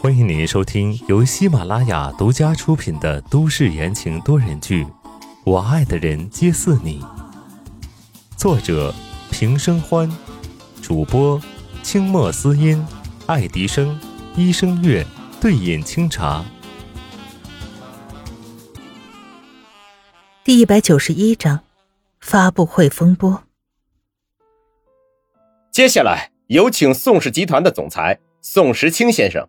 欢迎您收听由喜马拉雅独家出品的都市言情多人剧《我爱的人皆似你》，作者平生欢，主播清墨思音、爱迪生、医生月、对饮清茶。第一百九十一章发布会风波。接下来有请宋氏集团的总裁宋时清先生。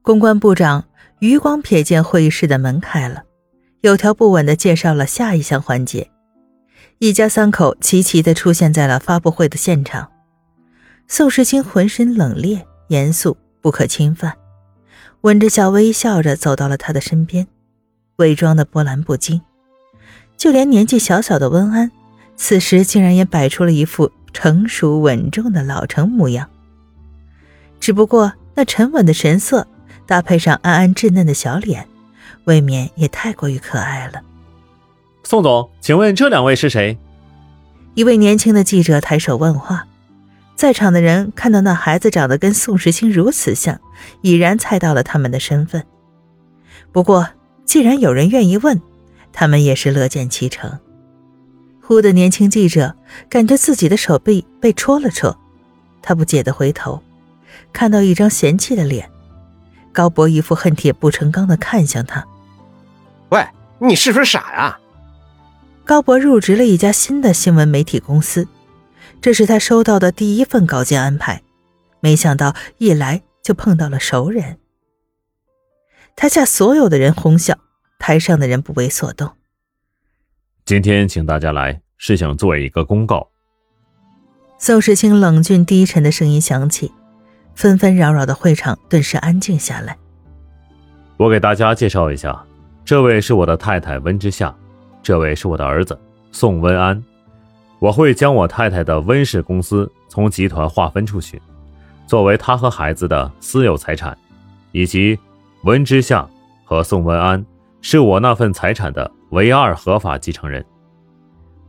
公关部长余光瞥见会议室的门开了，有条不紊的介绍了下一项环节。一家三口齐齐的出现在了发布会的现场。宋时清浑身冷冽、严肃、不可侵犯，温之夏微笑着走到了他的身边，伪装的波澜不惊。就连年纪小小的温安，此时竟然也摆出了一副成熟稳重的老成模样。只不过那沉稳的神色。搭配上安安稚嫩的小脸，未免也太过于可爱了。宋总，请问这两位是谁？一位年轻的记者抬手问话，在场的人看到那孩子长得跟宋时清如此像，已然猜到了他们的身份。不过，既然有人愿意问，他们也是乐见其成。忽的年轻记者感觉自己的手臂被戳了戳，他不解的回头，看到一张嫌弃的脸。高博一副恨铁不成钢的看向他，喂，你是不是傻呀？高博入职了一家新的新闻媒体公司，这是他收到的第一份稿件安排，没想到一来就碰到了熟人。台下所有的人哄笑，台上的人不为所动。今天请大家来，是想做一个公告。宋时清冷峻低沉的声音响起。纷纷扰扰的会场顿时安静下来。我给大家介绍一下，这位是我的太太温之夏，这位是我的儿子宋温安。我会将我太太的温氏公司从集团划分出去，作为他和孩子的私有财产，以及温之夏和宋文安是我那份财产的唯二合法继承人。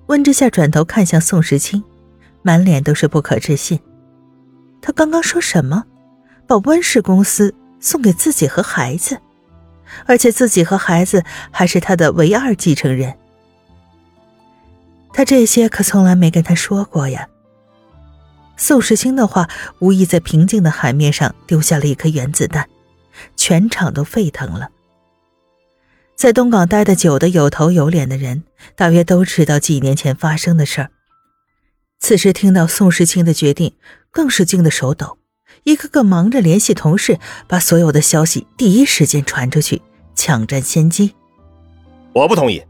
温之夏转头看向宋时清，满脸都是不可置信。他刚刚说什么？把温氏公司送给自己和孩子，而且自己和孩子还是他的唯二继承人。他这些可从来没跟他说过呀。宋时清的话无疑在平静的海面上丢下了一颗原子弹，全场都沸腾了。在东港待的久的有头有脸的人，大约都知道几年前发生的事儿。此时听到宋时清的决定，更是惊得手抖，一个个忙着联系同事，把所有的消息第一时间传出去，抢占先机。我不同意。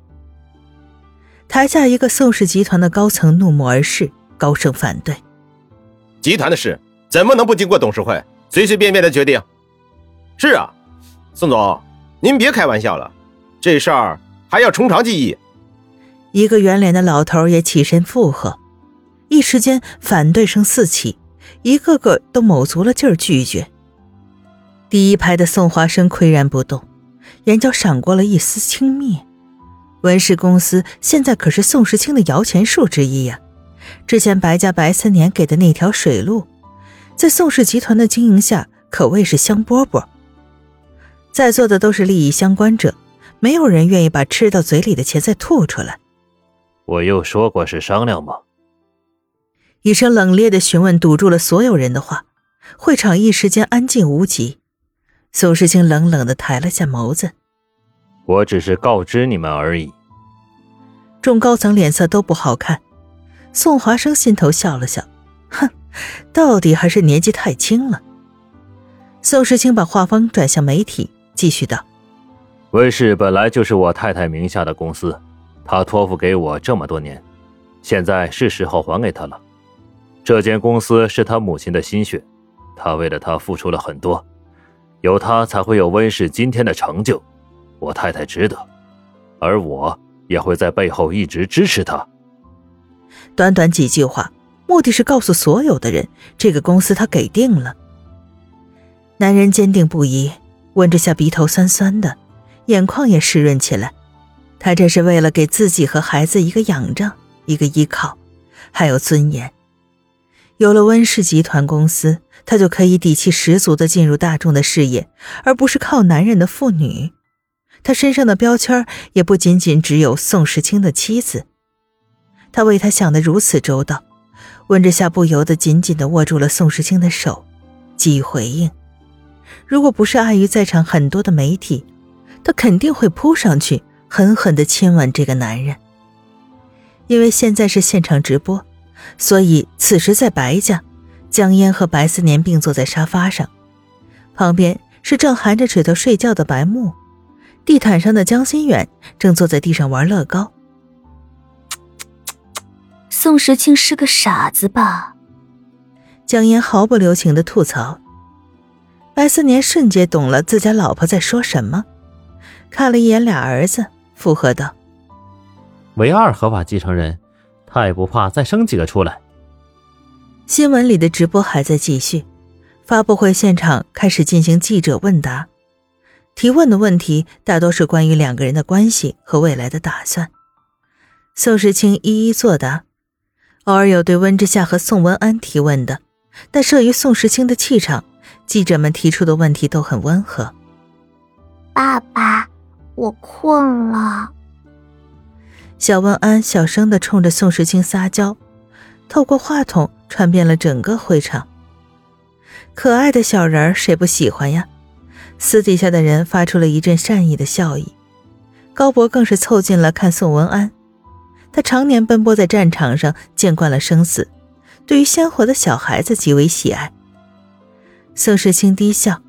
台下一个宋氏集团的高层怒目而视，高声反对。集团的事怎么能不经过董事会随随便便的决定？是啊，宋总，您别开玩笑了，这事儿还要从长计议。一个圆脸的老头也起身附和。一时间，反对声四起，一个个都卯足了劲儿拒绝。第一排的宋华生岿然不动，眼角闪过了一丝轻蔑。文氏公司现在可是宋时清的摇钱树之一呀，之前白家白三年给的那条水路，在宋氏集团的经营下可谓是香饽饽。在座的都是利益相关者，没有人愿意把吃到嘴里的钱再吐出来。我又说过是商量吗？一声冷冽的询问堵住了所有人的话，会场一时间安静无极。宋时清冷冷的抬了下眸子：“我只是告知你们而已。”众高层脸色都不好看。宋华生心头笑了笑：“哼，到底还是年纪太轻了。”宋时清把话锋转向媒体，继续道：“温氏本来就是我太太名下的公司，她托付给我这么多年，现在是时候还给她了。”这间公司是他母亲的心血，他为了他付出了很多，有他才会有温氏今天的成就，我太太值得，而我也会在背后一直支持他。短短几句话，目的是告诉所有的人，这个公司他给定了。男人坚定不移，温之夏鼻头酸酸的，眼眶也湿润起来。他这是为了给自己和孩子一个仰仗，一个依靠，还有尊严。有了温氏集团公司，他就可以底气十足的进入大众的视野，而不是靠男人的妇女。他身上的标签也不仅仅只有宋时清的妻子。他为她想得如此周到，温之夏不由得紧紧的握住了宋时清的手，给予回应。如果不是碍于在场很多的媒体，他肯定会扑上去，狠狠的亲吻这个男人。因为现在是现场直播，所以此时在白家，江烟和白思年并坐在沙发上，旁边是正含着指头睡觉的白木，地毯上的江心远正坐在地上玩乐高。宋时清是个傻子吧？江烟毫不留情的吐槽。白思年瞬间懂了自家老婆在说什么，看了一眼俩儿子，附和道：“唯二合法继承人，他也不怕再生几个出来。”新闻里的直播还在继续，发布会现场开始进行记者问答，提问的问题大多是关于两个人的关系和未来的打算。宋时清一一作答，偶尔有对温之夏和宋文安提问的，但慑于宋时清的气场。记者们提出的问题都很温和。爸爸，我困了。小文安小声的冲着宋时清撒娇，透过话筒传遍了整个会场。可爱的小人儿，谁不喜欢呀？私底下的人发出了一阵善意的笑意。高博更是凑近了看宋文安，他常年奔波在战场上，见惯了生死，对于鲜活的小孩子极为喜爱。宋时清低笑，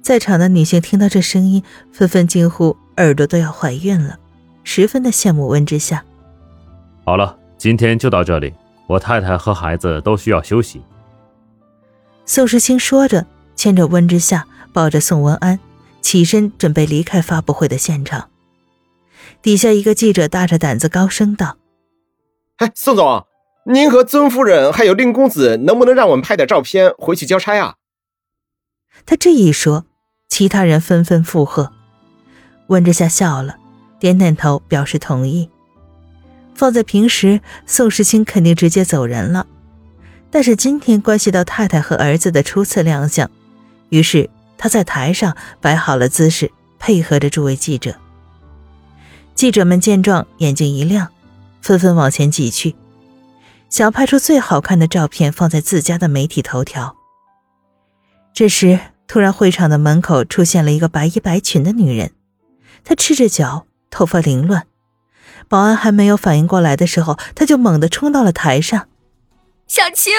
在场的女性听到这声音，纷纷惊呼：“耳朵都要怀孕了！”十分的羡慕温之夏。好了，今天就到这里，我太太和孩子都需要休息。宋时清说着，牵着温之夏，抱着宋文安，起身准备离开发布会的现场。底下一个记者大着胆子高声道：“哎，宋总，您和尊夫人还有令公子，能不能让我们拍点照片回去交差啊？”他这一说，其他人纷纷附和。温之夏笑了，点点头表示同意。放在平时，宋时清肯定直接走人了，但是今天关系到太太和儿子的初次亮相，于是他在台上摆好了姿势，配合着诸位记者。记者们见状，眼睛一亮，纷纷往前挤去，想拍出最好看的照片，放在自家的媒体头条。这时，突然会场的门口出现了一个白衣白裙的女人，她赤着脚，头发凌乱。保安还没有反应过来的时候，他就猛地冲到了台上。小青，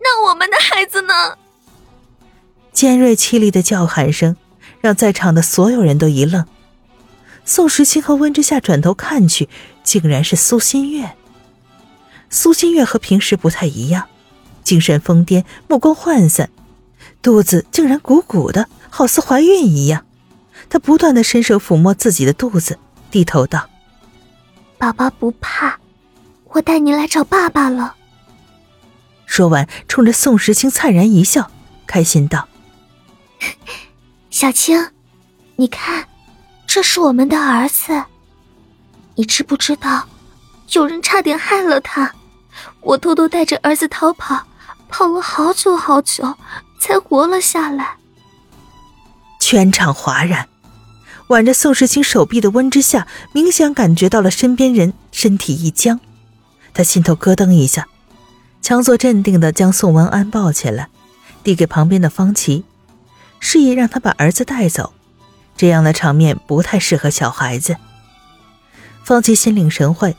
那我们的孩子呢？尖锐凄厉的叫喊声让在场的所有人都一愣。宋时清和温之夏转头看去，竟然是苏新月。苏新月和平时不太一样，精神疯癫，目光涣散。肚子竟然鼓鼓的，好似怀孕一样。她不断的伸手抚摸自己的肚子，低头道：“宝宝不怕，我带你来找爸爸了。”说完，冲着宋时清灿然一笑，开心道：“小青，你看，这是我们的儿子。你知不知道，有人差点害了他，我偷偷带着儿子逃跑，跑了好久好久。”才活了下来。全场哗然，挽着宋时清手臂的温之夏明显感觉到了身边人身体一僵，他心头咯噔一下，强作镇定的将宋文安抱起来，递给旁边的方琦，示意让他把儿子带走。这样的场面不太适合小孩子。方琦心领神会，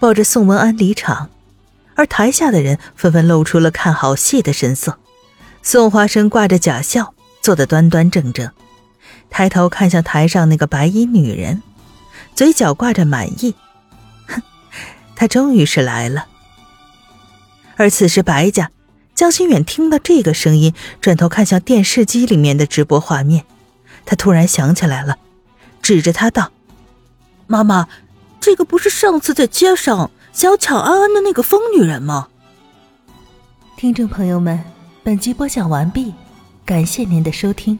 抱着宋文安离场，而台下的人纷纷露出了看好戏的神色。宋华生挂着假笑，坐得端端正正，抬头看向台上那个白衣女人，嘴角挂着满意。哼，她终于是来了。而此时，白家江心远听到这个声音，转头看向电视机里面的直播画面，他突然想起来了，指着他道：“妈妈，这个不是上次在街上想抢安安的那个疯女人吗？”听众朋友们。本集播讲完毕，感谢您的收听。